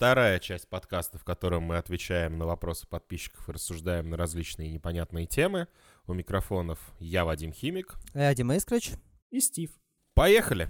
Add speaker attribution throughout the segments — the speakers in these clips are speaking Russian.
Speaker 1: Вторая часть подкаста, в котором мы отвечаем на вопросы подписчиков и рассуждаем на различные непонятные темы. У микрофонов я, Вадим Химик.
Speaker 2: Я Дима Искрич.
Speaker 3: И Стив.
Speaker 1: Поехали!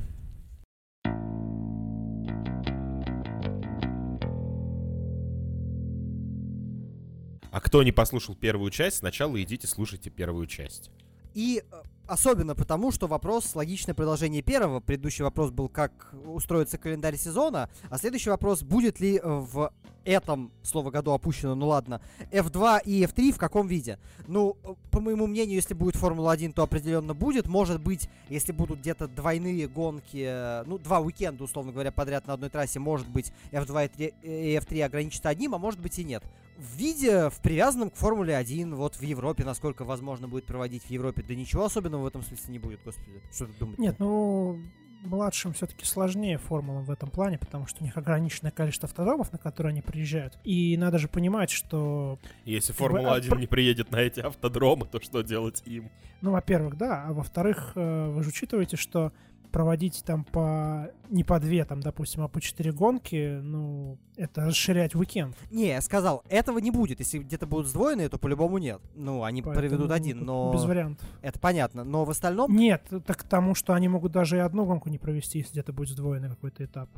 Speaker 1: А кто не послушал первую часть, сначала идите слушайте первую часть.
Speaker 2: И э, особенно потому, что вопрос логичное продолжение первого. Предыдущий вопрос был, как устроится календарь сезона, а следующий вопрос, будет ли э, в этом, слово году опущено, ну ладно, F2 и F3 в каком виде? Ну, э, по моему мнению, если будет Формула-1, то определенно будет. Может быть, если будут где-то двойные гонки, ну, два уикенда, условно говоря, подряд на одной трассе, может быть, F2 и, 3, и F3 ограничатся одним, а может быть и нет в виде, в привязанном к Формуле 1, вот в Европе, насколько возможно будет проводить в Европе, да ничего особенного в этом смысле не будет, господи. Что ты думаешь?
Speaker 3: Нет, ну, младшим все-таки сложнее формулам в этом плане, потому что у них ограниченное количество автодромов, на которые они приезжают. И надо же понимать, что...
Speaker 1: Если Формула-1 не приедет на эти автодромы, то что делать им?
Speaker 3: Ну, во-первых, да. А во-вторых, э, вы же учитываете, что проводить там по не по две, там, допустим, а по четыре гонки, ну, это расширять уикенд.
Speaker 2: Не, я сказал, этого не будет. Если где-то будут сдвоенные, то по-любому нет. Ну, они Поэтому проведут один, но...
Speaker 3: Без вариантов.
Speaker 2: Это понятно. Но в остальном...
Speaker 3: Нет, так к тому, что они могут даже и одну гонку не провести, если где-то будет сдвоенный какой-то этап.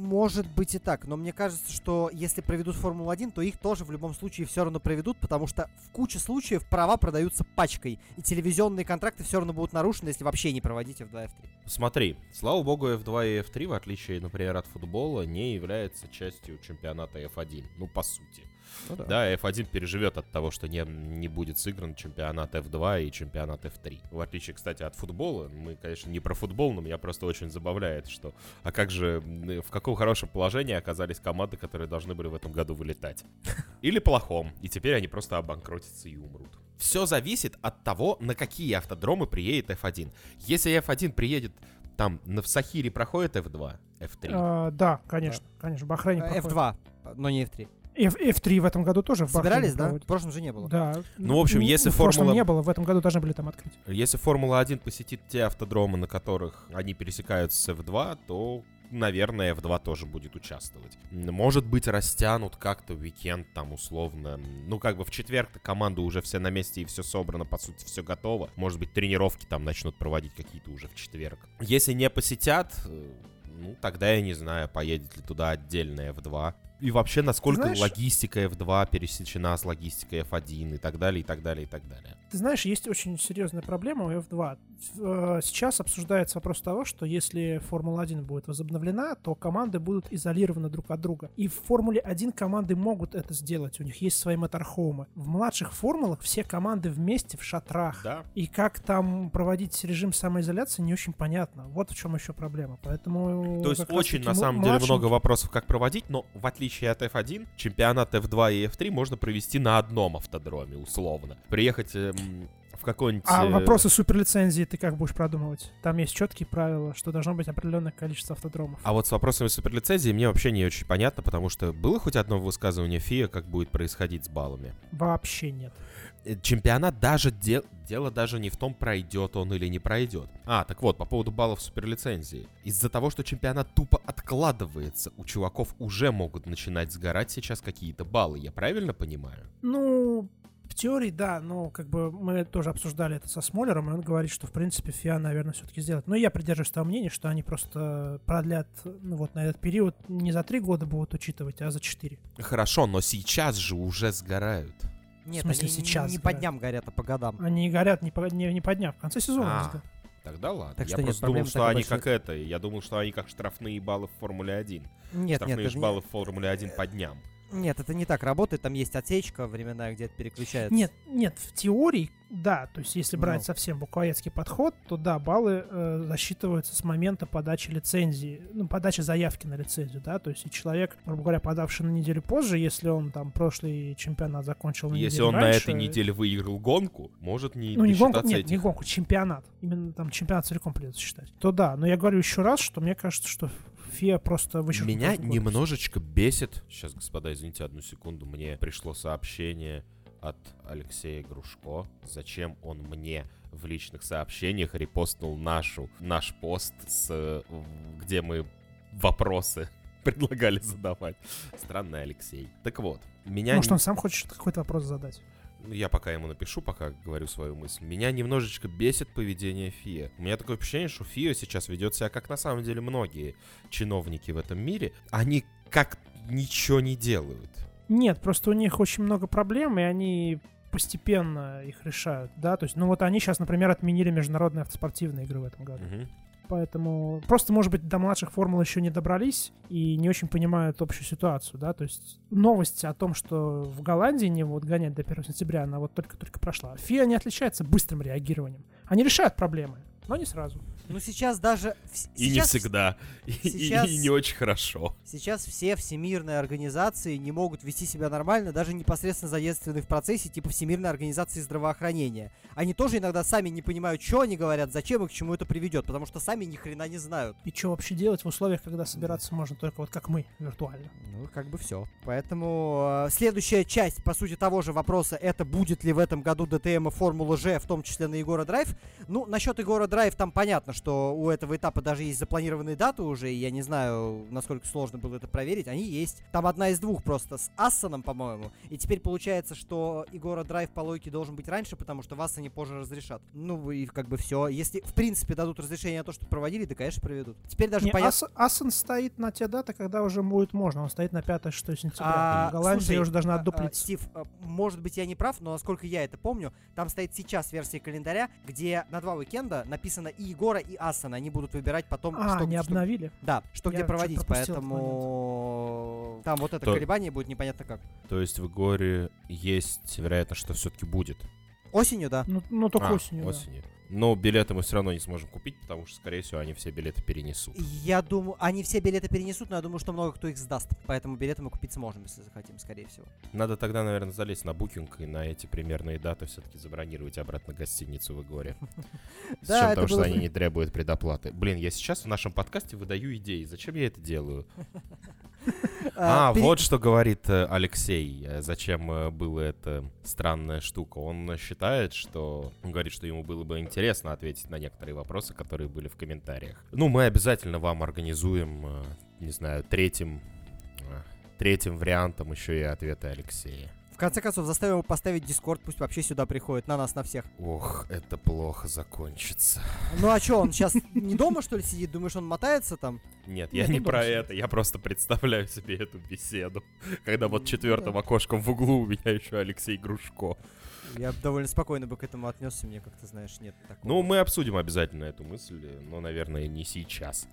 Speaker 2: Может быть и так, но мне кажется, что если проведут Формулу-1, то их тоже в любом случае все равно проведут, потому что в куче случаев права продаются пачкой, и телевизионные контракты все равно будут нарушены, если вообще не проводить F2 и F3.
Speaker 1: Смотри, слава богу, F2 и F3, в отличие, например, от футбола, не является частью чемпионата F1, ну, по сути. Ну, да. да, F1 переживет от того, что не, не будет сыгран чемпионат F2 и чемпионат F3. В отличие, кстати, от футбола, мы, конечно, не про футбол, но меня просто очень забавляет, что... А как же, в каком хорошем положении оказались команды, которые должны были в этом году вылетать? Или плохом, и теперь они просто обанкротятся и умрут. Все зависит от того, на какие автодромы приедет F1. Если F1 приедет там в Сахире проходит F2, F3?
Speaker 3: А, да, конечно, да. конечно, в Бахрейне
Speaker 2: F2, проходит. но не F3.
Speaker 3: F, F3 в этом году тоже в
Speaker 2: Собирались, да? В прошлом же не было.
Speaker 3: Да.
Speaker 1: Ну, в общем, если
Speaker 3: в
Speaker 1: Формула...
Speaker 3: не было, в этом году должны были там открыть.
Speaker 1: Если Формула-1 посетит те автодромы, на которых они пересекаются с F2, то наверное, F2 тоже будет участвовать. Может быть, растянут как-то уикенд там условно. Ну, как бы в четверг-то команда уже все на месте и все собрано, по сути, все готово. Может быть, тренировки там начнут проводить какие-то уже в четверг. Если не посетят, э, ну, тогда я не знаю, поедет ли туда отдельная F2 и вообще, насколько знаешь, логистика F2 пересечена с логистикой F1 и так далее, и так далее, и так далее.
Speaker 3: Ты знаешь, есть очень серьезная проблема у F2. Э, сейчас обсуждается вопрос того, что если Формула-1 будет возобновлена, то команды будут изолированы друг от друга. И в Формуле 1 команды могут это сделать, у них есть свои моторхоумы. В младших формулах все команды вместе в шатрах.
Speaker 1: Да.
Speaker 3: И как там проводить режим самоизоляции, не очень понятно. Вот в чем еще проблема. Поэтому...
Speaker 1: То есть очень, на самом деле, много вопросов, как проводить, но в отличие от F1, чемпионат F2 и F3 можно провести на одном автодроме, условно. Приехать эм, в какой-нибудь...
Speaker 3: А э, вопросы суперлицензии ты как будешь продумывать? Там есть четкие правила, что должно быть определенное количество автодромов.
Speaker 1: А вот с вопросами суперлицензии мне вообще не очень понятно, потому что было хоть одно высказывание ФИА, как будет происходить с баллами?
Speaker 3: Вообще нет.
Speaker 1: Э, чемпионат даже... Де... Дело даже не в том, пройдет он или не пройдет. А, так вот, по поводу баллов суперлицензии. Из-за того, что чемпионат тупо откладывается, у чуваков уже могут начинать сгорать сейчас какие-то баллы, я правильно понимаю?
Speaker 3: Ну, в теории, да, но как бы мы тоже обсуждали это со Смолером, и он говорит, что в принципе ФИА, наверное, все-таки сделает. Но я придерживаюсь того мнения, что они просто продлят ну, вот на этот период не за три года будут учитывать, а за четыре.
Speaker 1: Хорошо, но сейчас же уже сгорают.
Speaker 2: Нет, в смысле, они сейчас не, не по дням горят, а по годам.
Speaker 3: Они горят не по, не, не по дням, в конце сезона.
Speaker 1: А, тогда ладно. Так я что просто нет, думал, что они как это. Я думал, что они как штрафные баллы в Формуле 1.
Speaker 2: Нет,
Speaker 1: штрафные
Speaker 2: нет,
Speaker 1: баллы в Формуле 1 по дням.
Speaker 2: Нет, это не так работает, там есть отсечка временная, где это переключается.
Speaker 3: Нет, нет, в теории, да, то есть если брать ну. совсем буквоедский подход, то да, баллы э, засчитываются с момента подачи лицензии, ну, подачи заявки на лицензию, да, то есть и человек, грубо говоря, подавший на неделю позже, если он там прошлый чемпионат закончил на
Speaker 1: если
Speaker 3: неделю
Speaker 1: он
Speaker 3: раньше,
Speaker 1: на этой неделе выиграл гонку, может не
Speaker 3: Ну, не гонку, нет, этих. не гонку, чемпионат, именно там чемпионат целиком придется считать, то да, но я говорю еще раз, что мне кажется, что Фия просто
Speaker 1: вычеркнут. Меня немножечко бесит. Сейчас, господа, извините одну секунду. Мне пришло сообщение от Алексея Грушко. Зачем он мне в личных сообщениях репостнул нашу, наш пост, с, где мы вопросы предлагали задавать. Странный Алексей. Так вот, меня...
Speaker 3: Может, он сам хочет какой-то вопрос задать?
Speaker 1: Я пока ему напишу, пока говорю свою мысль. Меня немножечко бесит поведение ФИА. У меня такое впечатление, что ФИА сейчас ведет себя, как на самом деле многие чиновники в этом мире. Они как ничего не делают.
Speaker 3: Нет, просто у них очень много проблем, и они постепенно их решают, да, то есть, ну вот они сейчас, например, отменили международные автоспортивные игры в этом году. Угу. Поэтому просто, может быть, до младших формул еще не добрались и не очень понимают общую ситуацию, да, то есть новость о том, что в Голландии не вот гонять до 1 сентября, она вот только-только прошла. ФИА не отличается быстрым реагированием. Они решают проблемы, но не сразу.
Speaker 2: Ну, сейчас даже...
Speaker 1: И не всегда. Сейчас, и, и не очень хорошо.
Speaker 2: Сейчас все всемирные организации не могут вести себя нормально, даже непосредственно задействованные в процессе, типа Всемирной организации здравоохранения. Они тоже иногда сами не понимают, что они говорят, зачем и к чему это приведет, потому что сами ни хрена не знают.
Speaker 3: И что вообще делать в условиях, когда собираться можно только вот как мы, виртуально.
Speaker 2: Ну, как бы все. Поэтому э, следующая часть, по сути, того же вопроса, это будет ли в этом году ДТМ и Формула Ж, в том числе на Егора Драйв. Ну, насчет Егора Драйв там понятно, что у этого этапа даже есть запланированные даты уже, и я не знаю, насколько сложно было это проверить, они есть. Там одна из двух просто с Ассаном, по-моему, и теперь получается, что Егора Драйв по логике должен быть раньше, потому что в Ассане позже разрешат. Ну и как бы все. Если в принципе дадут разрешение на то, что проводили, то, конечно, проведут. Теперь даже
Speaker 3: не, понятно... Ассан стоит на те даты, когда уже будет можно, он стоит на 5-6 сентября. А, Голландия слушай, уже должна отдуплиться.
Speaker 2: А, Стив, а, может быть я не прав, но насколько я это помню, там стоит сейчас версия календаря, где на два уикенда написано и Егора, и Джексона они будут выбирать потом,
Speaker 3: а,
Speaker 2: что,
Speaker 3: не
Speaker 2: что,
Speaker 3: обновили?
Speaker 2: Да, что Я где проводить, поэтому там вот это То... колебание будет непонятно как.
Speaker 1: То есть в горе есть вероятность, что все-таки будет?
Speaker 2: Осенью, да.
Speaker 3: Ну, ну только а, осенью.
Speaker 1: Осенью. Да. Но билеты мы все равно не сможем купить, потому что, скорее всего, они все билеты перенесут.
Speaker 2: Я думаю, они все билеты перенесут, но я думаю, что много кто их сдаст. Поэтому билеты мы купить сможем, если захотим, скорее всего.
Speaker 1: Надо тогда, наверное, залезть на букинг и на эти примерные даты все-таки забронировать обратно гостиницу в Игоре. Да, потому что они не требуют предоплаты. Блин, я сейчас в нашем подкасте выдаю идеи. Зачем я это делаю? А, а вот что говорит э, Алексей, э, зачем э, была эта странная штука. Он считает, что... Он говорит, что ему было бы интересно ответить на некоторые вопросы, которые были в комментариях. Ну, мы обязательно вам организуем, не знаю, третьим, третьим вариантом еще и ответы Алексея
Speaker 2: конце концов, заставим его поставить Дискорд, пусть вообще сюда приходит, на нас, на всех.
Speaker 1: Ох, это плохо закончится.
Speaker 2: Ну а что, он сейчас не дома, что ли, сидит? Думаешь, он мотается там?
Speaker 1: Нет, я не про это, я просто представляю себе эту беседу. Когда вот четвертым окошком в углу у меня еще Алексей Грушко.
Speaker 2: Я довольно спокойно бы к этому отнесся, мне как-то, знаешь, нет такого.
Speaker 1: Ну, мы обсудим обязательно эту мысль, но, наверное, не сейчас.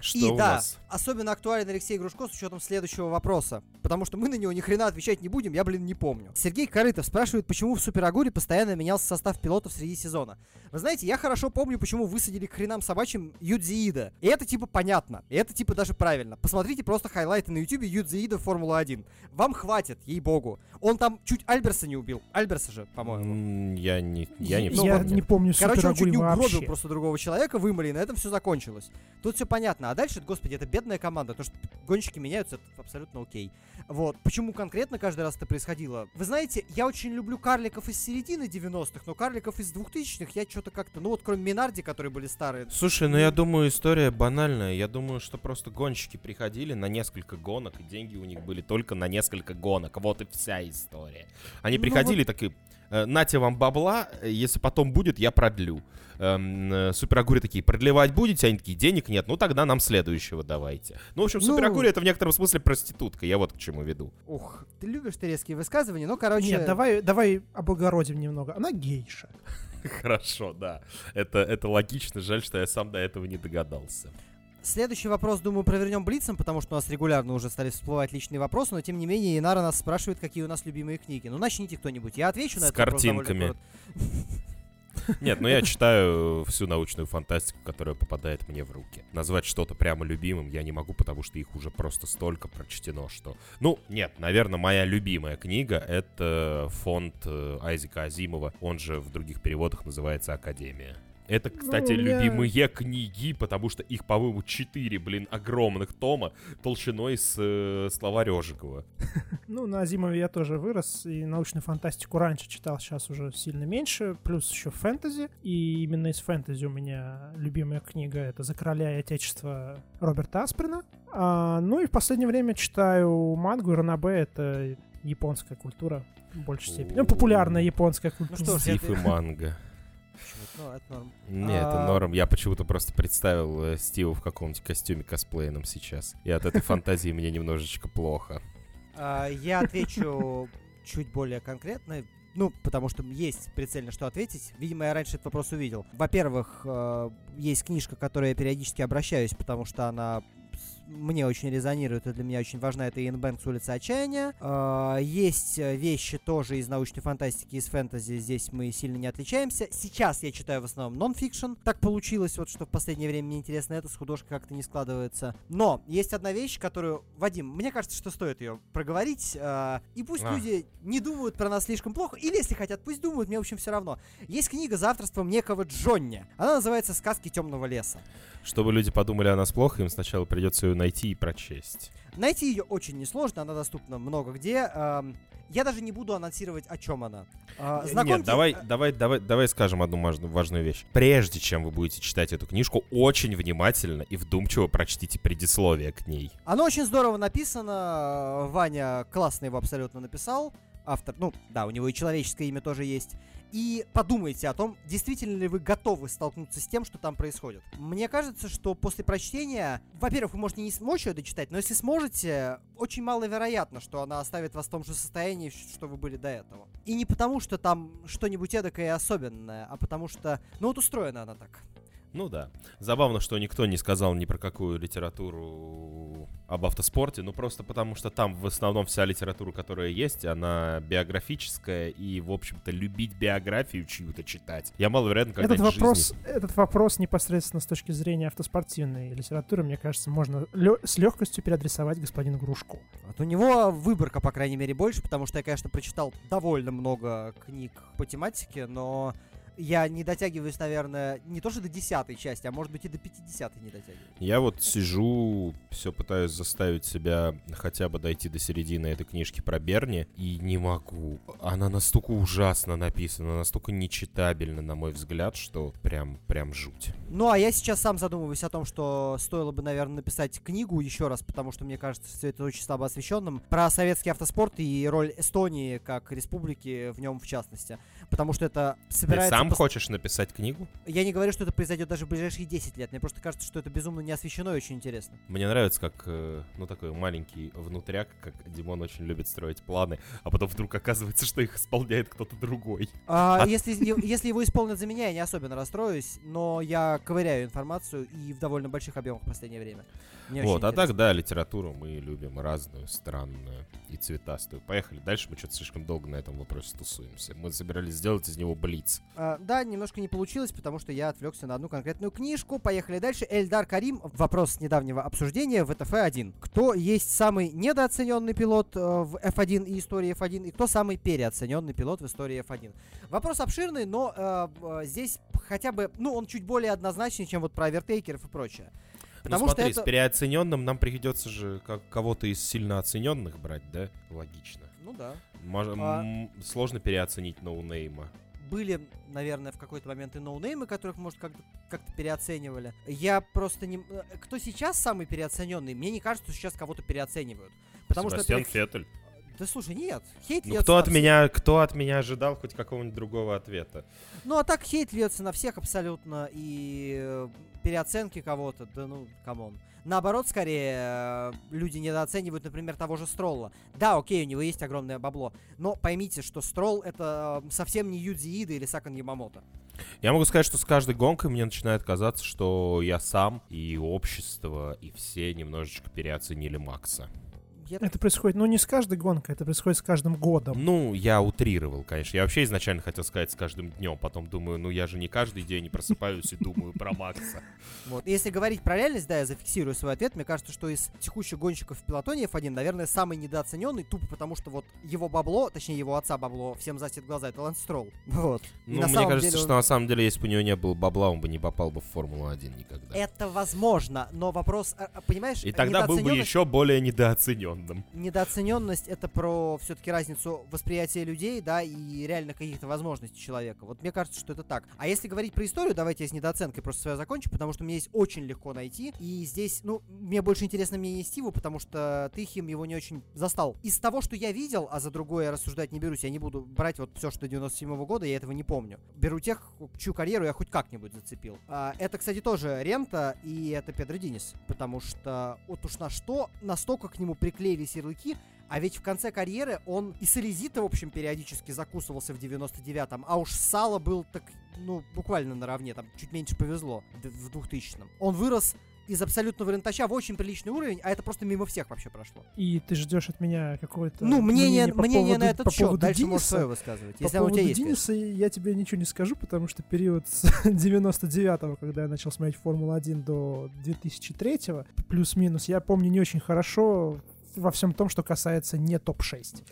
Speaker 1: Что
Speaker 2: и да,
Speaker 1: нас?
Speaker 2: особенно актуален Алексей Грушко с учетом следующего вопроса. Потому что мы на него ни хрена отвечать не будем, я, блин, не помню. Сергей Корытов спрашивает, почему в Суперагуре постоянно менялся состав пилотов среди сезона. Вы знаете, я хорошо помню, почему высадили к хренам собачьим Юдзиида. И это типа понятно. И это типа даже правильно. Посмотрите просто хайлайты на ютубе Юдзиида Формула-1. Вам хватит, ей-богу. Он там чуть Альберса не убил. Альберса же, по-моему.
Speaker 1: Я не, я не,
Speaker 3: ну, я не помню
Speaker 2: Короче, он чуть не
Speaker 3: угробил
Speaker 2: вообще. просто другого человека, вымыли, и на этом все закончилось. Тут все понятно. А дальше, господи, это бедная команда, потому что гонщики меняются, это абсолютно окей. Вот. Почему конкретно каждый раз это происходило? Вы знаете, я очень люблю карликов из середины 90-х, но карликов из 2000-х я что-то как-то, ну вот кроме Минарди, которые были старые.
Speaker 1: Слушай, ну я думаю, история банальная. Я думаю, что просто гонщики приходили на несколько гонок, и деньги у них были только на несколько гонок. Вот и вся история. Они ну, приходили вот... такие, «Э, нате вам бабла, если потом будет, я продлю эм, э, Супер такие, продлевать будете? Они такие, денег нет, ну тогда нам следующего давайте. Ну, в общем, ну... Супер это в некотором смысле проститутка, я вот к чему веду.
Speaker 2: Ух, ты любишь ты резкие высказывания, ну, короче...
Speaker 3: Нет, давай, давай облагородим немного. Она гейша.
Speaker 1: Хорошо, да. Это, это логично, жаль, что я сам до этого не догадался.
Speaker 2: Следующий вопрос, думаю, провернем блицем, потому что у нас регулярно уже стали всплывать личные вопросы, но тем не менее Инара нас спрашивает, какие у нас любимые книги. Ну, начните кто-нибудь. Я отвечу на
Speaker 1: С картинками. Нет, ну я читаю всю научную фантастику, которая попадает мне в руки. Назвать что-то прямо любимым я не могу, потому что их уже просто столько прочтено, что... Ну, нет, наверное, моя любимая книга — это фонд э, Айзека Азимова, он же в других переводах называется «Академия». Это, ну, кстати, ну, меня... любимые книги, потому что их, по-моему, четыре, блин, огромных тома толщиной с э, словарь Ожегова.
Speaker 3: Ну, на Азимове я тоже вырос, и научную фантастику раньше читал, сейчас уже сильно меньше, плюс еще фэнтези, и именно из фэнтези у меня любимая книга — это «За короля и отечество» Роберта Асприна, А, ну и в последнее время читаю мангу, и ранобэ — это японская культура в большей степени. Ну, популярная японская культура.
Speaker 2: Ну что ж,
Speaker 1: Стив
Speaker 2: это-
Speaker 1: и манга.
Speaker 2: Ну, это норм.
Speaker 1: Не, это
Speaker 2: А.
Speaker 1: норм. Я почему-то просто представил э, Стива в каком-нибудь костюме косплейном сейчас. И от этой фантазии мне немножечко плохо.
Speaker 2: А, Я отвечу чуть более конкретно. Ну, потому что есть прицельно что ответить. Видимо, я раньше этот вопрос увидел. Во-первых, э, есть книжка, к которой я периодически обращаюсь, потому что она мне очень резонирует, и для меня очень важна, это Иэн Бэнкс «Улица отчаяния». А, Есть э, вещи тоже из научной фантастики, из фэнтези, здесь мы сильно не отличаемся. Сейчас я читаю в основном нон-фикшн. Так получилось, вот что в последнее время мне интересно это, с художкой как-то не складывается. Но есть одна вещь, которую, Вадим, мне кажется, что стоит ее проговорить, а, и пусть
Speaker 1: А.
Speaker 2: люди не думают про нас слишком плохо, или если хотят, пусть думают, мне, в общем, все равно. Есть книга за авторством некого Джонни. Она называется «Сказки темного леса».
Speaker 1: Чтобы люди подумали о нас плохо, им сначала придется ее найти и прочесть.
Speaker 2: Найти ее очень несложно, она доступна много где. Ам, Я даже не буду анонсировать, о чем она. А,
Speaker 1: Нет,
Speaker 2: знакомьте-
Speaker 1: давай,
Speaker 2: а,
Speaker 1: давай, давай, давай скажем одну важную вещь. Прежде чем вы будете читать эту книжку, очень внимательно и вдумчиво прочтите предисловие к ней.
Speaker 2: Оно очень здорово написано. Ваня классно его абсолютно написал. Автор, ну да, у него и человеческое имя тоже есть. И подумайте о том, действительно ли вы готовы столкнуться с тем, что там происходит. Мне кажется, что после прочтения, во-первых, вы можете не смочь ее дочитать, но если сможете, очень маловероятно, что она оставит вас в том же состоянии, что вы были до этого. И не потому, что там что-нибудь эдакое особенное, а потому что, ну вот устроена она так.
Speaker 1: Ну да. Забавно, что никто не сказал ни про какую литературу об автоспорте, ну просто потому что там в основном вся литература, которая есть, она биографическая, и, в общем-то, любить биографию чью-то читать. Я маловероятно
Speaker 3: Этот
Speaker 1: когда-нибудь в
Speaker 3: вопрос,
Speaker 1: жизни...
Speaker 3: этот вопрос непосредственно с точки зрения автоспортивной литературы, мне кажется, можно лё- с легкостью переадресовать господину Грушку.
Speaker 2: Вот у него выборка, по крайней мере, больше, потому что я, конечно, прочитал довольно много книг по тематике, но я не дотягиваюсь, наверное, не то что до десятой части, а может быть и до пятидесятой не дотягиваюсь.
Speaker 1: Я вот сижу, все пытаюсь заставить себя хотя бы дойти до середины этой книжки про Берни, и не могу. Она настолько ужасно написана, настолько нечитабельна, на мой взгляд, что прям, прям жуть.
Speaker 2: Ну, а я сейчас сам задумываюсь о том, что стоило бы, наверное, написать книгу еще раз, потому что мне кажется, все это очень слабо освещенным, про советский автоспорт и роль Эстонии как республики в нем в частности. Потому что это
Speaker 1: Ты
Speaker 2: собирается...
Speaker 1: сам хочешь написать книгу?
Speaker 2: Я не говорю, что это произойдет даже в ближайшие 10 лет. Мне просто кажется, что это безумно не освещено и очень интересно.
Speaker 1: Мне нравится, как, э, ну, такой маленький внутряк, как Димон очень любит строить планы, а потом вдруг оказывается, что их исполняет кто-то другой.
Speaker 2: А,
Speaker 1: А-
Speaker 2: если, если его исполнят за меня, я не особенно расстроюсь, но я ковыряю информацию и в довольно больших объемах в последнее время. Мне
Speaker 1: вот, а так, да, литературу мы любим разную, странную и цветастую. Поехали дальше, мы что-то слишком долго на этом вопросе тусуемся. Мы собирались сделать из него блиц.
Speaker 2: А, да, немножко не получилось, потому что я отвлекся на одну конкретную книжку. Поехали дальше. Эльдар Карим. Вопрос недавнего обсуждения в ТФ-1. Кто есть самый недооцененный пилот э, в F1 и истории F1, и кто самый переоцененный пилот в истории F1? Вопрос обширный, но э, э, здесь хотя бы, ну, он чуть более однозначный, чем вот про овертейкеров и прочее. Потому
Speaker 1: ну
Speaker 2: что
Speaker 1: смотри,
Speaker 2: это...
Speaker 1: с переоцененным нам придется же как кого-то из сильно оцененных брать, да? Логично.
Speaker 2: Ну да.
Speaker 1: Мож-
Speaker 2: А-
Speaker 1: Сложно переоценить ноунейма.
Speaker 2: Были, наверное, в какой-то момент и ноунеймы, которых, может, как-то как переоценивали. Я просто не... э, Кто сейчас самый переоцененный? Мне не кажется, что сейчас кого-то переоценивают. Потому
Speaker 1: Себастьян
Speaker 2: что...
Speaker 1: Феттель.
Speaker 2: Да слушай, нет. Хейт
Speaker 1: Ну
Speaker 2: льется
Speaker 1: кто
Speaker 2: на
Speaker 1: от
Speaker 2: всех.
Speaker 1: меня, кто от меня ожидал хоть какого-нибудь другого ответа?
Speaker 2: Ну а так хейт льется на всех абсолютно. И э, переоценки кого-то, да ну, come on. Наоборот, скорее, э, люди недооценивают, например, того же Стролла. Да, окей, у него есть огромное бабло. Но поймите, что Стролл это э, совсем не Юдзи Идэ или Сакон Ямамото.
Speaker 1: Я могу сказать, что с каждой гонкой мне начинает казаться, что я сам и общество, и все немножечко переоценили Макса.
Speaker 2: Я
Speaker 3: Это происходит, ну, не с каждой гонкой, это происходит с каждым годом.
Speaker 1: Ну, я утрировал, конечно. Я вообще изначально хотел сказать с каждым днем. Потом думаю, ну я же не каждый день просыпаюсь и думаю про Макса.
Speaker 2: Вот. Если говорить про реальность, да, я зафиксирую свой ответ. Мне кажется, что из текущих гонщиков в пилотоне F1, наверное, самый недооцененный, тупо потому что вот его бабло, точнее его отца бабло, всем застит глаза, это Лэнс Стролл. Вот.
Speaker 1: Ну, мне кажется,
Speaker 2: деле
Speaker 1: что на самом деле, если бы у него не было бабла, он бы не попал бы в Формулу-1 никогда.
Speaker 2: Это возможно, но вопрос, а, а, понимаешь,
Speaker 1: И тогда был бы еще более недооцененным. Недооцененным.
Speaker 2: Недооцененность это про все-таки разницу восприятия людей, да, и реально каких-то возможностей человека. Вот мне кажется, что это так. А если говорить про историю, давайте я с недооценкой просто свою закончу, потому что мне есть очень легко найти. И здесь, ну, мне больше интересно мнение Стиву, потому что ты Тыхим его не очень застал. Из того, что я видел, а за другое я рассуждать не берусь, я не буду брать вот все, что 97 -го года, я этого не помню. Беру тех, чью карьеру я хоть как-нибудь зацепил. А, это, кстати, тоже Рента, и это Педро Динис, потому что вот уж на что настолько к нему приклеились ярлыки, а ведь в конце карьеры он и с Элизита, в общем, периодически закусывался в 99-м, а уж Сало был так, ну, буквально наравне, там чуть меньше повезло в 2000-м. Он вырос из абсолютного рентача в очень приличный уровень, а это просто мимо всех вообще прошло.
Speaker 3: И ты ждешь от меня какое-то
Speaker 2: Ну, мнение,
Speaker 3: мнение, по
Speaker 2: мнение
Speaker 3: поводу,
Speaker 2: на этот
Speaker 3: по
Speaker 2: счет.
Speaker 3: поводу
Speaker 2: Дальше
Speaker 3: Дениса,
Speaker 2: можешь свое высказывать.
Speaker 3: По
Speaker 2: Если оно у
Speaker 3: поводу
Speaker 2: тебя есть,
Speaker 3: Дениса я тебе ничего не скажу, потому что период с 99-го, когда я начал смотреть Формулу-1 до 2003-го, плюс-минус, я помню не очень хорошо во всем том, что касается не топ-6.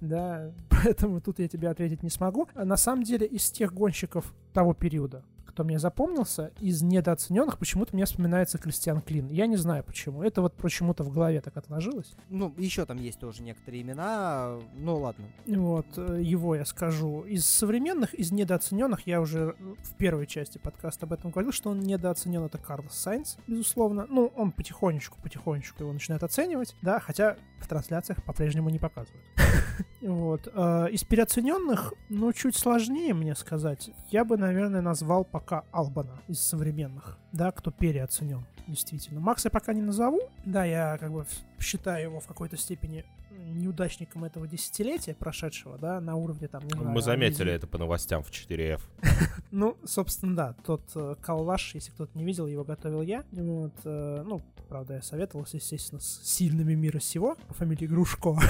Speaker 3: Да, поэтому тут я тебе ответить не смогу. А на самом деле из тех гонщиков того периода, кто мне запомнился, из недооцененных почему-то мне вспоминается Кристиан Клин. Я не знаю почему. Это вот почему-то в голове так отложилось.
Speaker 2: Ну, еще там есть тоже некоторые имена. Ну, ладно.
Speaker 3: Вот, э, его я скажу. Из современных, из недооцененных, я уже в первой части подкаста об этом говорил, что он недооценен, это Карлос Сайнс, безусловно. Ну, он потихонечку, потихонечку его начинает оценивать, да, хотя в трансляциях по-прежнему не показывают. Вот. э, Из переоцененных, ну, чуть сложнее мне сказать. Я бы, наверное, назвал пока Албана из современных, да, кто переоценен, действительно. Макса я пока не назову, да, я как бы считаю его в какой-то степени неудачником этого десятилетия прошедшего, да, на уровне там, не знаю...
Speaker 1: Мы заметили это по новостям в 4F.
Speaker 3: Ну, собственно, да, тот э, калаш, если кто-то не видел, его готовил я. Вот, э, ну, правда, я советовался, естественно, с сильными мира сего по фамилии Грушко.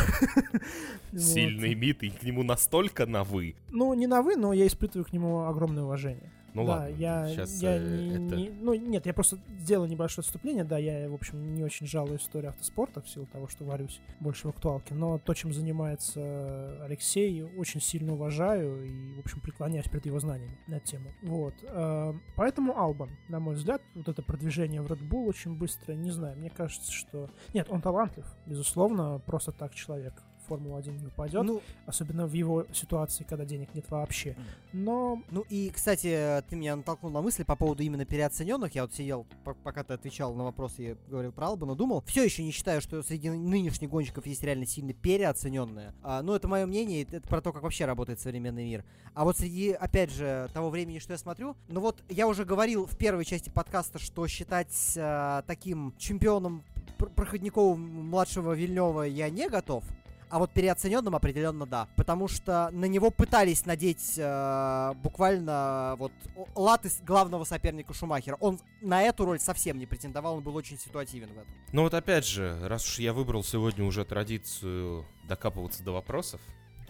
Speaker 3: Вот.
Speaker 1: Сильный мид, и к нему настолько на «вы».
Speaker 3: Ну, не на вы, но я испытываю к нему огромное уважение.
Speaker 1: Ну
Speaker 3: да,
Speaker 1: ладно,
Speaker 3: я,
Speaker 1: сейчас
Speaker 3: я
Speaker 1: э,
Speaker 3: не,
Speaker 1: это...
Speaker 3: не- ну нет, я просто сделал небольшое отступление, да, я, в общем, не очень жалую историю автоспорта в силу того, что варюсь больше в актуалке, но то, чем занимается Алексей, очень сильно уважаю и, в общем, преклоняюсь перед его знаниями на эту тему. Вот. э, Поэтому Албан, на мой взгляд, вот это продвижение в Red Bull очень быстрое, не знаю, мне кажется, что... Нет, он талантлив, безусловно, просто так человек в Формулу-1 не упадет,
Speaker 2: Ну,
Speaker 3: особенно в его ситуации, когда денег нет вообще. Но
Speaker 2: ну и, кстати, ты меня натолкнул на мысли по поводу именно переоцененных. Я вот сидел, по- пока ты отвечал на вопросы, я говорил про Албана, думал. Все еще не считаю, что среди нынешних гонщиков есть реально сильно переоцененные. А, ну, это мое мнение, это про то, как вообще работает современный мир. А вот среди, опять же, того времени, что я смотрю, ну вот я уже говорил в первой части подкаста, что считать а, таким чемпионом пр- проходниковым младшего Вильнева я не готов. А вот переоцененным определенно да. Потому что на него пытались надеть э, буквально вот латы главного соперника Шумахера. Он на эту роль совсем не претендовал, он был очень ситуативен в этом.
Speaker 1: Ну вот опять же, раз уж я выбрал сегодня уже традицию докапываться до вопросов,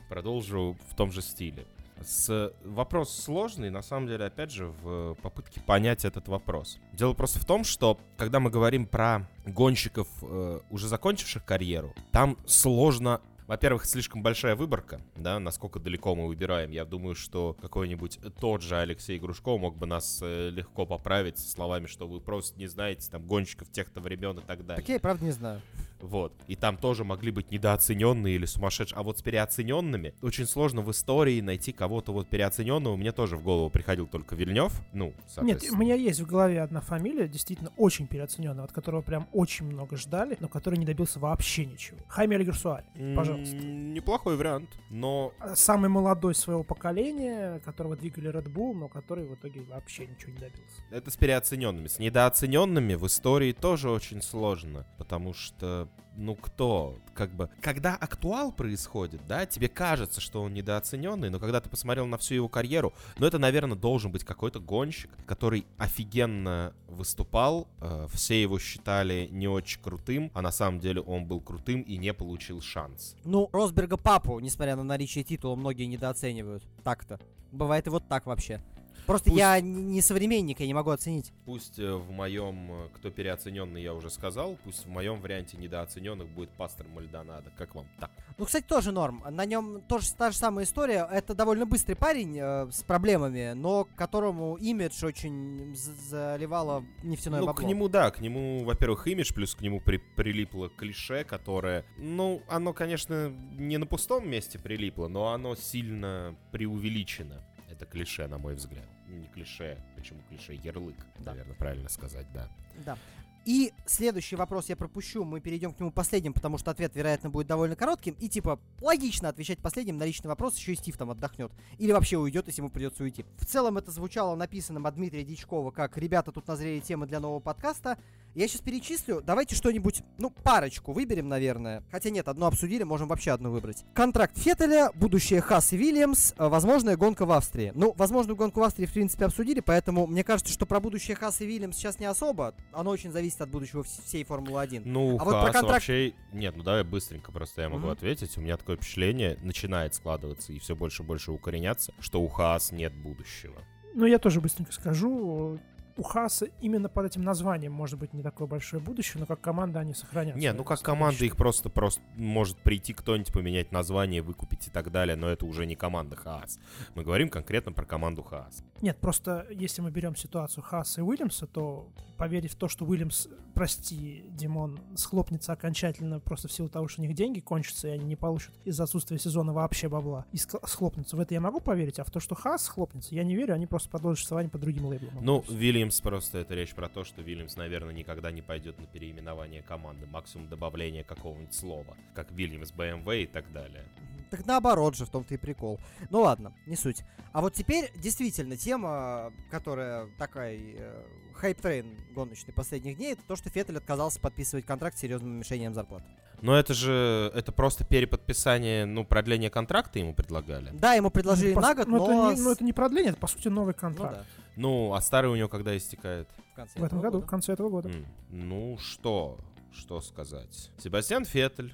Speaker 1: продолжу в том же стиле. С... Вопрос сложный, на самом деле, опять же, в попытке понять этот вопрос. Дело просто в том, что когда мы говорим про гонщиков, э, уже закончивших карьеру, там сложно во-первых, слишком большая выборка, да, насколько далеко мы выбираем. Я думаю, что какой-нибудь тот же Алексей Грушко мог бы нас э, легко поправить словами, что вы просто не знаете там гонщиков тех-то времен и так далее.
Speaker 2: Так я и правда не знаю.
Speaker 1: Вот. И там тоже могли быть недооцененные или сумасшедшие. А вот с переоцененными очень сложно в истории найти кого-то вот переоцененного. Мне тоже в голову приходил только Вильнев. Ну,
Speaker 3: Нет, у меня есть в голове одна фамилия, действительно очень переоцененная, от которого прям очень много ждали, но который не добился вообще ничего. Хайме Альгерсуаль, пожалуйста.
Speaker 1: Неплохой вариант, но
Speaker 3: Самый молодой своего поколения, которого двигали Red Bull, но который в итоге вообще ничего не добился.
Speaker 1: это с переоцененными. С недооцененными в истории тоже очень сложно, потому что, ну кто, как бы, когда актуал происходит, да, тебе кажется, что он недооцененный, но когда ты посмотрел на всю его карьеру, ну это, наверное, должен быть какой-то гонщик, который офигенно выступал, э, все его считали не очень крутым, а на самом деле он был крутым и не получил шанс.
Speaker 2: Ну, Росберга папу, несмотря на наличие титула, многие недооценивают. Так-то. Бывает и вот так вообще. Просто пусть, я не современник, я не могу оценить.
Speaker 1: Пусть э, в моем, э, кто переоцененный, я уже сказал, пусть в моем варианте недооцененных будет пастор Мальдонадо. Как вам так?
Speaker 2: Ну, кстати, тоже норм. На нем тоже та же самая история. Это довольно быстрый парень э, с проблемами, но которому имидж очень заливало нефтяное
Speaker 1: ну,
Speaker 2: бабло.
Speaker 1: к нему, да, к нему, во-первых, имидж, плюс к нему при прилипло клише, которое, ну, оно, конечно, не на пустом месте прилипло, но оно сильно преувеличено. Это клише, на мой взгляд. Ну, не клише, почему клише? Ярлык, да. наверное, правильно сказать, да.
Speaker 2: Да. И следующий вопрос я пропущу, мы перейдем к нему последним, потому что ответ, вероятно, будет довольно коротким. И типа, логично отвечать последним на личный вопрос, еще и Стив там отдохнет. Или вообще уйдет, если ему придется уйти. В целом это звучало написанным от Дмитрия Дичкова, как «Ребята, тут назрели темы для нового подкаста». Я сейчас перечислю. Давайте что-нибудь, ну, парочку выберем, наверное. Хотя нет, одну обсудили, можем вообще одну выбрать. Контракт Феттеля, будущее Хас и Вильямс, э, возможная гонка в Австрии. Ну, возможную гонку в Австрии, в принципе, обсудили, поэтому мне кажется, что про будущее Хас и Вильямс сейчас не особо. Оно очень зависит от будущего всей Формулы-1.
Speaker 1: Ну, а Хас вот про контракт... вообще... Нет, ну давай быстренько просто я могу mm-hmm. ответить. У меня такое впечатление начинает складываться и все больше и больше укореняться, что у Хас нет будущего.
Speaker 3: Ну, я тоже быстренько скажу у Хаса именно под этим названием может быть не такое большое будущее, но как команда они сохранятся.
Speaker 1: Не, ну как команда их просто просто может прийти кто-нибудь поменять название, выкупить и так далее, но это уже не команда Хаас. Мы говорим конкретно про команду Хаас.
Speaker 3: Нет, просто если мы берем ситуацию Хааса и Уильямса, то поверить в то, что Уильямс, прости, Димон, схлопнется окончательно просто в силу того, что у них деньги кончатся, и они не получат из-за отсутствия сезона вообще бабла, и схлопнутся. В это я могу поверить, а в то, что Хаас схлопнется, я не верю, они просто продолжат существование по другим лейблам.
Speaker 1: Ну, Вильямс просто, это речь про то, что Вильямс, наверное, никогда не пойдет на переименование команды, максимум добавление какого-нибудь слова, как Вильямс, BMW и так далее.
Speaker 2: Так наоборот же, в том-то и прикол. Ну ладно, не суть. А вот теперь действительно тема, которая такая э, hype train гоночный последних дней, это то, что Феттель отказался подписывать контракт с серьезным уменьшением зарплат.
Speaker 1: Но это же, это просто переподписание, ну, продление контракта ему предлагали.
Speaker 2: Да, ему предложили ну, на год,
Speaker 3: но...
Speaker 2: Но
Speaker 3: это, не, но это не продление, это, по сути, новый контракт.
Speaker 1: Ну, да. ну а старый у него когда истекает?
Speaker 3: В, конце в этом году, года. в конце этого года.
Speaker 1: Mm. Ну, что, что сказать. Себастьян Феттель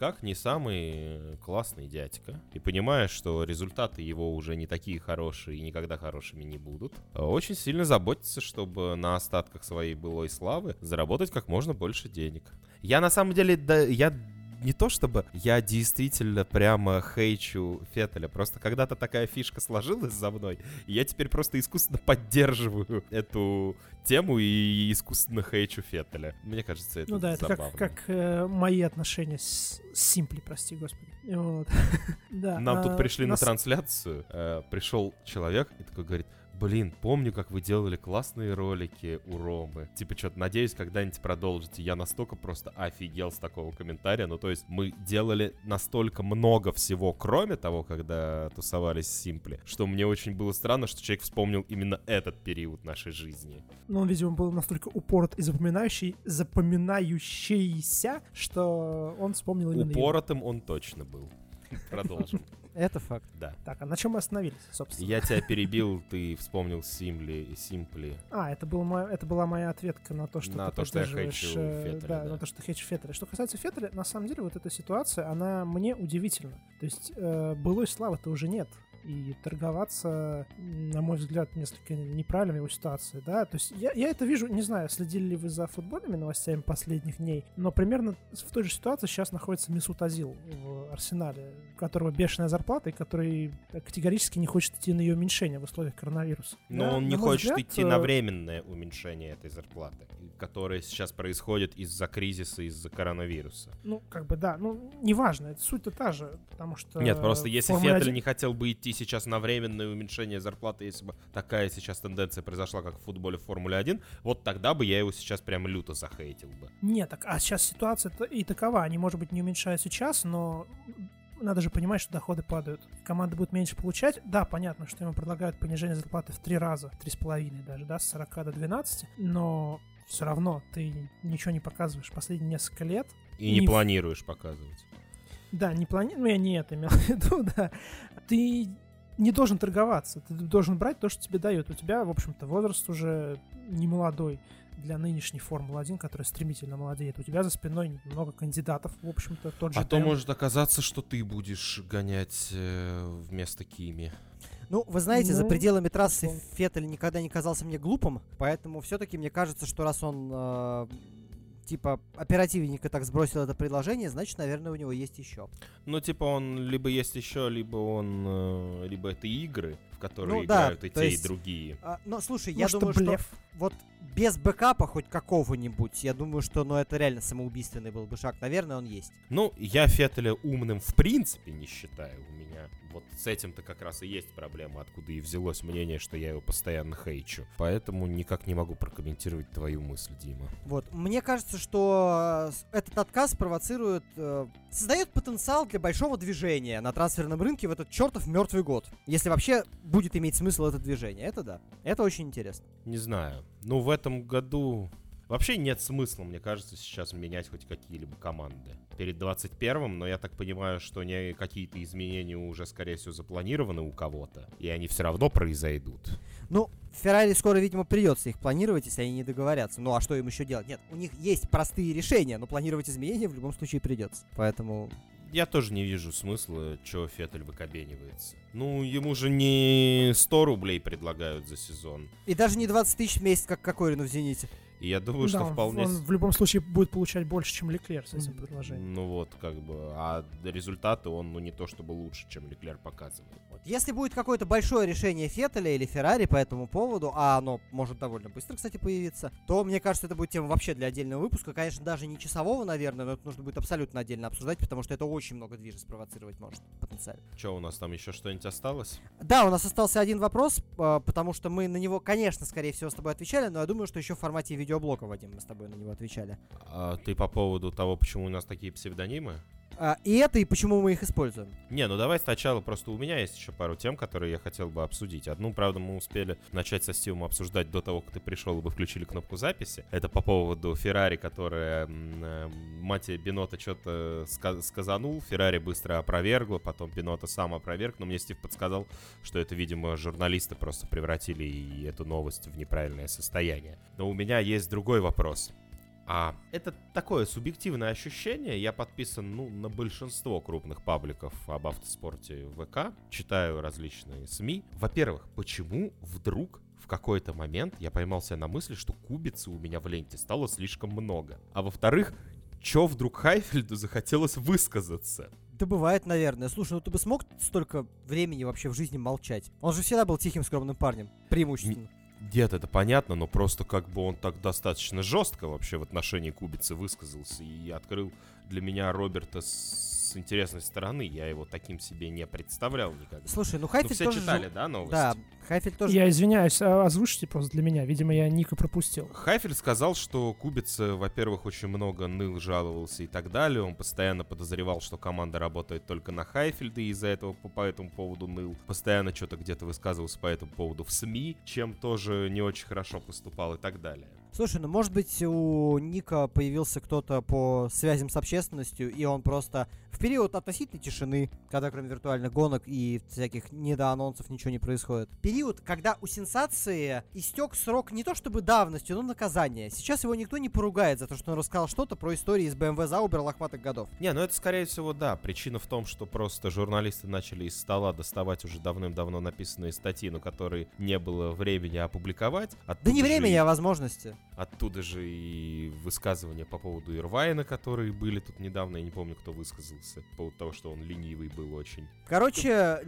Speaker 1: как не самый классный дядька, и понимая, что результаты его уже не такие хорошие и никогда хорошими не будут, очень сильно заботится, чтобы на остатках своей былой славы заработать как можно больше денег. Я на самом деле, да, я не то чтобы я действительно прямо хейчу Феттеля, просто когда-то такая фишка сложилась за мной, и я теперь просто искусственно поддерживаю эту тему и искусственно хейчу Феттеля. Мне кажется, это
Speaker 3: Ну да,
Speaker 1: забавно.
Speaker 3: это как, как э, мои отношения с Симпли, прости господи. Вот.
Speaker 1: да, Нам а, тут пришли нас... на трансляцию, э, пришел человек и такой говорит, Блин, помню, как вы делали классные ролики у Ромы. Типа, что-то надеюсь, когда-нибудь продолжите. Я настолько просто офигел с такого комментария. Ну, то есть, мы делали настолько много всего, кроме того, когда тусовались с Симпли, что мне очень было странно, что человек вспомнил именно этот период нашей жизни.
Speaker 3: Ну, он, видимо, был настолько упорот и запоминающий, запоминающийся, что он вспомнил именно
Speaker 1: Упоротым его. он точно был. Продолжим.
Speaker 2: Это факт.
Speaker 1: Да.
Speaker 3: Так, а на чем мы остановились, собственно?
Speaker 1: Я тебя перебил, ты вспомнил Симпли, Симпли.
Speaker 3: А, это, был мой, это была моя ответка на то, что
Speaker 1: на
Speaker 3: ты
Speaker 1: то, что я хейчу
Speaker 3: э, Феттеля, да, да, на то, что ты хейчу Феттеля. Что касается Феттеля, на самом деле вот эта ситуация, она мне удивительна. То есть э, былой славы-то уже нет и торговаться, на мой взгляд, несколько неправильно его ситуации, да, то есть я, я это вижу, не знаю, следили ли вы за футбольными новостями последних дней, но примерно в той же ситуации сейчас находится Мисут Азил в Арсенале, у которого бешеная зарплата и который категорически не хочет идти на ее уменьшение в условиях коронавируса.
Speaker 1: Но да, он не хочет взгляд, идти на э, временное уменьшение этой зарплаты, которое сейчас происходит из-за кризиса, из-за коронавируса.
Speaker 3: Ну, как бы да, ну, неважно, суть-то та же, потому что...
Speaker 1: Нет, просто если Феттель 1... не хотел бы идти сейчас на временное уменьшение зарплаты, если бы такая сейчас тенденция произошла, как в футболе в Формуле 1, вот тогда бы я его сейчас прям люто захейтил бы.
Speaker 3: Нет, так, а сейчас ситуация и такова. Они, может быть, не уменьшают сейчас, но надо же понимать, что доходы падают. Команда будет меньше получать. Да, понятно, что ему предлагают понижение зарплаты в три раза, три с половиной даже, да, с 40 до 12, но все равно ты ничего не показываешь последние несколько лет.
Speaker 1: И не, не планируешь показывать.
Speaker 3: Да, не планирую, ну я не это имел в виду, да. Ты не должен торговаться. Ты должен брать то, что тебе дают. У тебя, в общем-то, возраст уже не молодой для нынешней Формулы-1, которая стремительно молодеет. У тебя за спиной много кандидатов, в общем-то, тот же
Speaker 1: А то может оказаться, что ты будешь гонять э, вместо Кими.
Speaker 2: Ну, вы знаете, ну, за пределами трассы Феттель никогда не казался мне глупым, поэтому все-таки мне кажется, что раз он э, типа оперативненько так сбросил это предложение, значит, наверное, у него есть еще.
Speaker 1: Ну, типа он либо есть еще, либо он, э, либо это игры, в которые ну, играют да, и те, есть, и другие.
Speaker 2: А, но слушай, Может, я думаю, блеф. что вот без бэкапа хоть какого-нибудь, я думаю, что ну, это реально самоубийственный был бы шаг. Наверное, он есть.
Speaker 1: Ну, я Феттеля умным в принципе не считаю. У меня вот с этим-то как раз и есть проблема, откуда и взялось мнение, что я его постоянно хейчу. Поэтому никак не могу прокомментировать твою мысль, Дима.
Speaker 2: Вот, мне кажется, что э, этот отказ провоцирует, э, создает потенциал для большого движения на трансферном рынке в этот чертов мертвый год. Если вообще будет иметь смысл это движение. Это да. Это очень интересно.
Speaker 1: Не знаю. Ну, в этом году Вообще нет смысла, мне кажется, сейчас менять хоть какие-либо команды. Перед 21-м, но я так понимаю, что не какие-то изменения уже, скорее всего, запланированы у кого-то, и они все равно произойдут.
Speaker 2: Ну, Феррари скоро, видимо, придется их планировать, если они не договорятся. Ну, а что им еще делать? Нет, у них есть простые решения, но планировать изменения в любом случае придется. Поэтому
Speaker 1: я тоже не вижу смысла, что Феттель выкобенивается. Ну, ему же не 100 рублей предлагают за сезон.
Speaker 2: И даже не 20 тысяч в месяц, как Кокорину в «Зените».
Speaker 1: И я думаю, да, что вполне...
Speaker 3: Он в любом случае будет получать больше, чем Леклер с этим предложением.
Speaker 1: Ну вот, как бы. А результаты он, ну, не то чтобы лучше, чем Леклер показывает.
Speaker 2: Вот. Если будет какое-то большое решение Феттеля или Феррари по этому поводу, а оно может довольно быстро, кстати, появиться, то, мне кажется, это будет тема вообще для отдельного выпуска. Конечно, даже не часового, наверное, но это нужно будет абсолютно отдельно обсуждать, потому что это очень много движа спровоцировать может потенциально.
Speaker 1: Что, у нас там еще что-нибудь осталось?
Speaker 2: Да, у нас остался один вопрос, а, потому что мы на него, конечно, скорее всего, с тобой отвечали, но я думаю, что еще в формате видеоблока, Вадим, мы с тобой на него отвечали.
Speaker 1: А ты по поводу того, почему у нас такие псевдонимы?
Speaker 2: А, и это, и почему мы их используем.
Speaker 1: Не, ну давай сначала, просто у меня есть еще пару тем, которые я хотел бы обсудить. Одну, правда, мы успели начать со Стивом обсуждать до того, как ты пришел и вы включили кнопку записи. Это по поводу Феррари, которая э, мать Бинота что-то ска- сказанул, Феррари быстро опровергла, потом Бинота сам опроверг, но мне Стив подсказал, что это, видимо, журналисты просто превратили эту новость в неправильное состояние. Но у меня есть другой вопрос. А это такое субъективное ощущение. Я подписан ну, на большинство крупных пабликов об автоспорте в ВК, читаю различные СМИ. Во-первых, почему вдруг в какой-то момент я поймался на мысли, что кубицы у меня в ленте стало слишком много. А во-вторых, чё вдруг Хайфельду захотелось высказаться?
Speaker 2: Да бывает, наверное. Слушай, ну ты бы смог столько времени вообще в жизни молчать? Он же всегда был тихим, скромным парнем. Преимущественно.
Speaker 1: Дед, это понятно, но просто как бы он так достаточно жестко вообще в отношении Кубицы высказался и открыл для меня Роберта с интересной стороны. Я его таким себе не представлял никогда.
Speaker 2: Слушай, ну Хайфель ну,
Speaker 1: все
Speaker 2: тоже...
Speaker 1: читали, да, новости?
Speaker 2: Да, Хайфель тоже...
Speaker 3: Я извиняюсь, а озвучите просто для меня. Видимо, я Ника пропустил.
Speaker 1: Хайфель сказал, что Кубица, во-первых, очень много ныл, жаловался и так далее. Он постоянно подозревал, что команда работает только на Хайфельда, и из-за этого по, по этому поводу ныл. Постоянно что-то где-то высказывался по этому поводу в СМИ, чем тоже не очень хорошо поступал и так далее.
Speaker 2: Слушай, ну может быть у Ника появился кто-то по связям с общественностью, и он просто в период относительной тишины, когда кроме виртуальных гонок и всяких недоанонсов ничего не происходит. Период, когда у сенсации истек срок не то чтобы давностью, но наказания. Сейчас его никто не поругает за то, что он рассказал что-то про истории из BMW Заубер лохматых годов.
Speaker 1: Не, ну это скорее всего да. Причина в том, что просто журналисты начали из стола доставать уже давным-давно написанные статьи, но которые не было времени опубликовать.
Speaker 2: Оттуда да не времени, и... а возможности.
Speaker 1: Оттуда же и высказывания по поводу Ирвайна, которые были тут недавно, я не помню, кто высказался, по поводу того, что он ленивый был очень.
Speaker 2: Короче,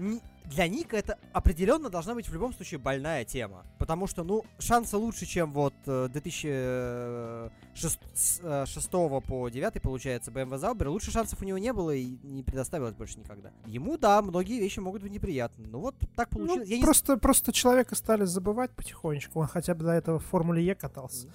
Speaker 2: для Ника это определенно должна быть в любом случае больная тема. Потому что, ну, шансы лучше, чем вот 2006 э, э, по 9 получается BMW Zauber. Лучше шансов у него не было и не предоставилось больше никогда. Ему, да, многие вещи могут быть неприятны. Ну вот так ну, получилось.
Speaker 3: Ну, просто, не... просто человека стали забывать потихонечку. Он хотя бы до этого в Формуле Е катался.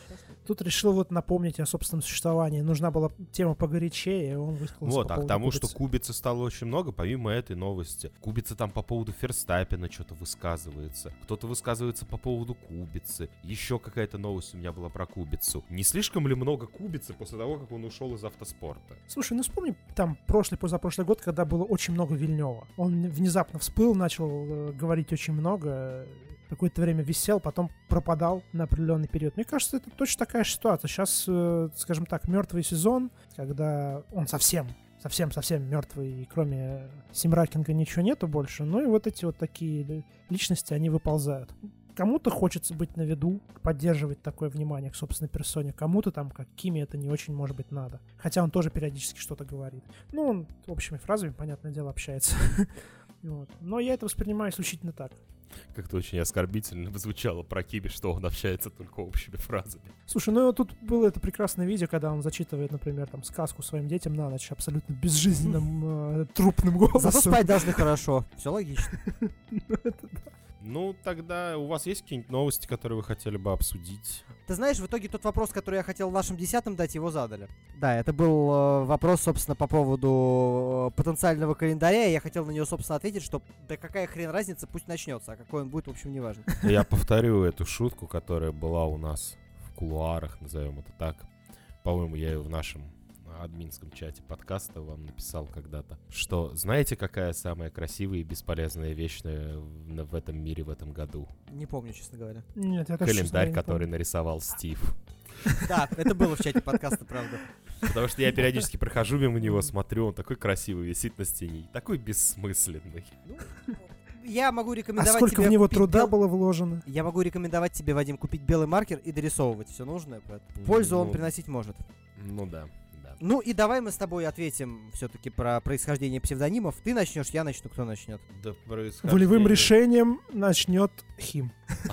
Speaker 3: Тут решил вот напомнить о собственном существовании. Нужна была тема погорячее, и он высказался
Speaker 1: Вот,
Speaker 3: по
Speaker 1: а к тому,
Speaker 3: кубицы.
Speaker 1: что кубицы стало очень много, помимо этой новости. Кубица там по поводу Ферстаппина что-то высказывается. Кто-то высказывается по поводу кубицы. Еще какая-то новость у меня была про кубицу. Не слишком ли много кубицы после того, как он ушел из автоспорта?
Speaker 3: Слушай, ну вспомни там прошлый, позапрошлый год, когда было очень много Вильнева. Он внезапно всплыл, начал э, говорить очень много, какое-то время висел, потом пропадал на определенный период. Мне кажется, это точно такая же ситуация. Сейчас, э, скажем так, мертвый сезон, когда он совсем совсем-совсем мертвый, и кроме Симракинга ничего нету больше. Ну и вот эти вот такие ли- личности, они выползают. Кому-то хочется быть на виду, поддерживать такое внимание к собственной персоне, кому-то там, как Кими, это не очень, может быть, надо. Хотя он тоже периодически что-то говорит. Ну, он общими фразами, понятное дело, общается. Но я это воспринимаю исключительно так.
Speaker 1: Как-то очень оскорбительно звучало про Киби, что он общается только общими фразами.
Speaker 3: Слушай, ну тут было это прекрасное видео, когда он зачитывает, например, там сказку своим детям на ночь абсолютно безжизненным э, трупным голосом.
Speaker 2: Зато спать должны хорошо. Все логично.
Speaker 1: Ну, тогда у вас есть какие-нибудь новости, которые вы хотели бы обсудить?
Speaker 2: Ты знаешь, в итоге тот вопрос, который я хотел нашим десятым дать, его задали. Да, это был э, вопрос, собственно, по поводу э, потенциального календаря. и Я хотел на него, собственно, ответить, что да какая хрен разница, пусть начнется, а какой он будет, в общем, не важно.
Speaker 1: Я повторю эту шутку, которая была у нас в кулуарах, назовем это так. По-моему, я ее в нашем админском чате подкаста вам написал когда-то, что знаете, какая самая красивая и бесполезная вещь в, этом мире в этом году?
Speaker 2: Не помню, честно говоря.
Speaker 3: Нет, я тоже,
Speaker 1: Календарь, который
Speaker 3: помню.
Speaker 1: нарисовал Стив.
Speaker 2: Да, это было в чате подкаста, правда.
Speaker 1: Потому что я периодически прохожу мимо него, смотрю, он такой красивый, висит на стене, такой бессмысленный.
Speaker 2: Я могу
Speaker 3: А
Speaker 2: рекомендовать
Speaker 3: сколько
Speaker 2: тебе
Speaker 3: в него труда
Speaker 2: бел-
Speaker 3: было вложено?
Speaker 2: Я могу рекомендовать тебе, Вадим, купить белый маркер и дорисовывать все нужное. поэтому Пользу он
Speaker 1: Ну,
Speaker 2: приносить может.
Speaker 1: Ну да.
Speaker 2: Ну и давай мы с тобой ответим все-таки про происхождение псевдонимов. Ты начнешь, я начну, кто начнет.
Speaker 1: Да
Speaker 3: Волевым
Speaker 1: происхождение-
Speaker 3: решением начнет Хим.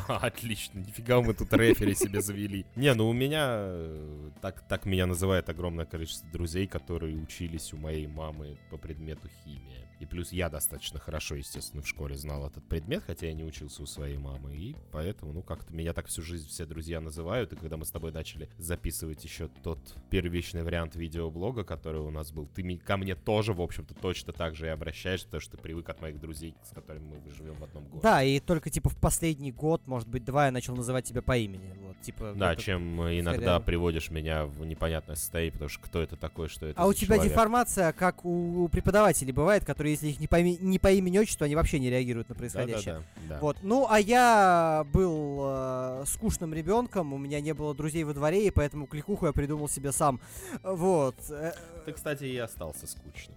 Speaker 1: А, Отлично, нифига мы тут рефери себе завели. Не, ну у меня, э, так, так меня называет огромное количество друзей, которые учились у моей мамы по предмету химия. И плюс я достаточно хорошо, естественно, в школе знал этот предмет, хотя я не учился у своей мамы. И поэтому, ну, как-то меня так всю жизнь все друзья называют. И когда мы с тобой начали записывать еще тот первичный вариант видеоблога, который у нас был, ты ко мне тоже, в общем-то, точно так же и обращаешься, потому что ты привык от моих друзей, с которыми мы живем в одном городе.
Speaker 2: Да, и только типа в последний год, может быть, два я начал называть тебя по имени. Вот, типа,
Speaker 1: Да,
Speaker 2: это-
Speaker 1: чем иногда
Speaker 2: рядом.
Speaker 1: приводишь меня в непонятное состояние, потому что кто это такой, что это
Speaker 2: А у тебя
Speaker 1: человек.
Speaker 2: деформация, как у преподавателей бывает, которые, если их не по, не по имени отчеству, они вообще не реагируют на происходящее.
Speaker 1: Да-да-да, да.
Speaker 2: Вот. Ну, а я был э, скучным ребенком, у меня не было друзей во дворе, и поэтому кликуху я придумал себе сам. Вот. Э,
Speaker 1: Ты, кстати, и остался скучным.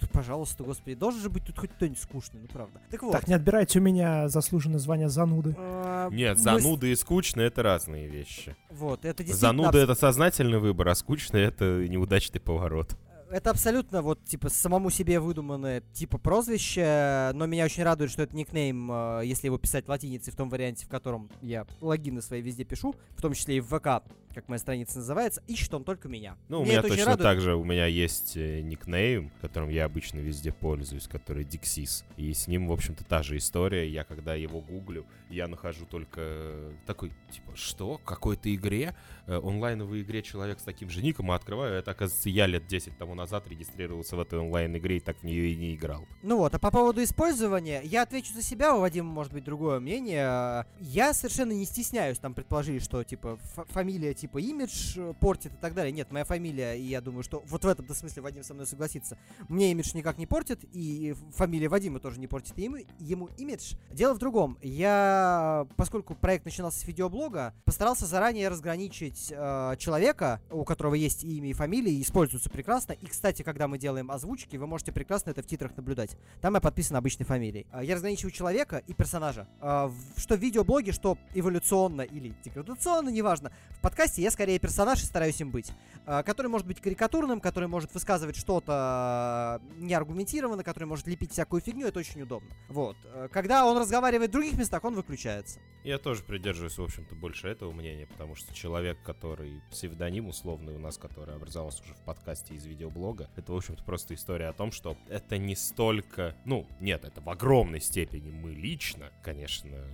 Speaker 2: ну, пожалуйста, господи, должен же быть тут хоть кто-нибудь скучный, ну правда. Так вот.
Speaker 3: Так, не отбирайте у меня заслуженное звание зануды.
Speaker 2: э,
Speaker 1: Нет,
Speaker 2: мы
Speaker 1: зануды и скучные — это разные вещи.
Speaker 2: Вот, это действительно...
Speaker 1: Зануда — это сознательный выбор, а скучный — это неудачный поворот.
Speaker 2: Это абсолютно вот, типа, самому себе выдуманное, типа, прозвище, но меня очень радует, что это никнейм, э, если его писать латиницей в том варианте, в котором я логины свои везде пишу, в том числе и в ВК, как моя страница называется, ищет он только меня.
Speaker 1: Ну, у
Speaker 2: Меня
Speaker 1: меня
Speaker 2: это очень
Speaker 1: точно
Speaker 2: радует.
Speaker 1: так же, у меня есть э, никнейм, которым я обычно везде пользуюсь, который Dixis. И с ним, в общем-то, та же история. Я, когда его гуглю, я нахожу только э, такой, типа, что? Какой-то игре? Э, онлайновой игре человек с таким же ником, а открываю, это, оказывается, я лет 10 тому назад регистрировался в этой онлайн-игре и так в нее и не играл.
Speaker 2: Ну вот, а по поводу использования, я отвечу за себя, у Вадима может быть другое мнение. Я совершенно не стесняюсь там предположить, что типа фамилия типа имидж э, портит и так далее. Нет, моя фамилия, и я думаю, что вот в этом смысле Вадим со мной согласится. Мне имидж никак не портит, и фамилия Вадима тоже не портит ему, ему имидж. Дело в другом. Я, поскольку проект начинался с видеоблога, постарался заранее разграничить э, человека, у которого есть и имя и фамилия, и используются прекрасно. И, кстати, когда мы делаем озвучки, вы можете прекрасно это в титрах наблюдать. Там я подписан обычной фамилией. А, Я разграничиваю человека и персонажа. В- Что в видеоблоге, что эволюционно или деградационно, неважно. В подкасте я скорее персонаж и стараюсь им быть. А, Который может быть карикатурным, который может высказывать что-то э, неаргументированно, который может лепить всякую фигню, это очень удобно. Вот. Э, Когда он разговаривает в других местах, он выключается.
Speaker 1: Я тоже придерживаюсь, в общем-то, больше этого мнения, потому что человек, который псевдоним условный у нас, который образовался уже в подкасте из видеоблога, это, в общем-то, просто история о том, что это не столько... Ну, нет, это в огромной степени мы лично, конечно,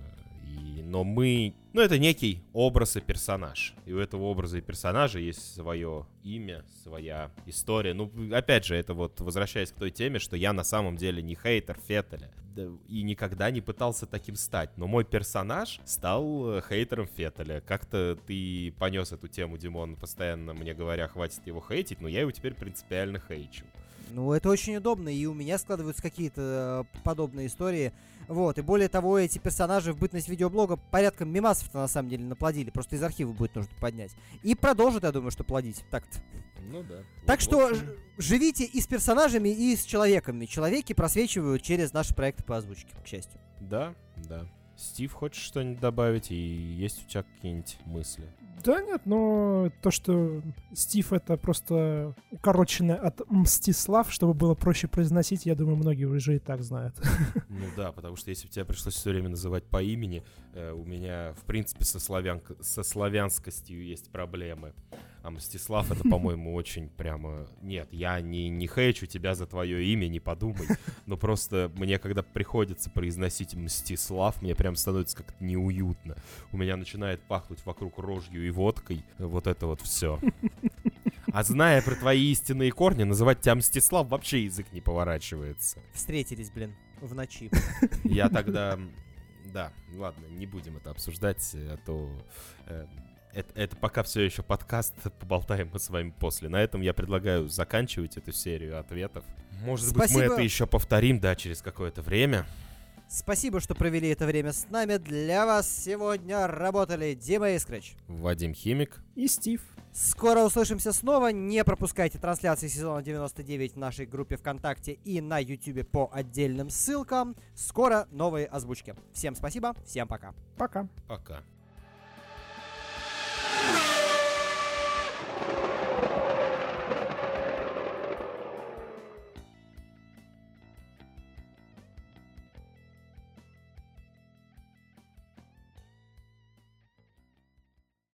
Speaker 1: но мы... Ну, это некий образ и персонаж. И у этого образа и персонажа есть свое имя, своя история. Ну, опять же, это вот возвращаясь к той теме, что я на самом деле не хейтер Феттеля. И никогда не пытался таким стать. Но мой персонаж стал э, хейтером Феттеля. Как-то ты понес эту тему, Димон, постоянно мне говоря, хватит его хейтить, но я его теперь принципиально хейчу.
Speaker 2: Ну, это очень удобно, и у меня складываются какие-то э, подобные истории. Вот, и более того, эти персонажи в бытность видеоблога порядком мимасов на самом деле наплодили. Просто из архива будет нужно поднять. И продолжат, я думаю, что плодить. Так-то.
Speaker 1: Ну да.
Speaker 2: Так вот, что общем... живите и с персонажами, и с человеками. Человеки просвечивают через наши проекты по озвучке, к счастью.
Speaker 1: Да, да. Стив, хочешь что-нибудь добавить? И есть у тебя какие-нибудь мысли?
Speaker 3: Да нет, но то, что Стив это просто укороченное от Мстислав, чтобы было проще произносить, я думаю, многие уже и так знают.
Speaker 1: Ну да, потому что если бы тебя пришлось все время называть по имени, э, у меня, в принципе, со, славян... со славянскостью есть проблемы. А Мстислав это, по-моему, очень прямо... Нет, я не, не хейчу тебя за твое имя, не подумай. Но просто мне, когда приходится произносить Мстислав, мне прям становится как-то неуютно. У меня начинает пахнуть вокруг рожью и водкой. Вот это вот все. А зная про твои истинные корни, называть тебя Мстислав вообще язык не поворачивается.
Speaker 2: Встретились, блин, в ночи.
Speaker 1: Я тогда... Да, ладно, не будем это обсуждать, а то... Э, это, это пока все еще подкаст, поболтаем мы с вами после. На этом я предлагаю заканчивать эту серию ответов. Может Спасибо. быть, мы это еще повторим, да, через какое-то время.
Speaker 2: Спасибо, что провели это время с нами. Для вас сегодня работали Дима Искрыч,
Speaker 1: Вадим Химик
Speaker 3: и Стив.
Speaker 2: Скоро услышимся снова. Не пропускайте трансляции сезона 99 в нашей группе ВКонтакте и на YouTube по отдельным ссылкам. Скоро новые озвучки. Всем спасибо, всем пока.
Speaker 3: Пока.
Speaker 1: Пока.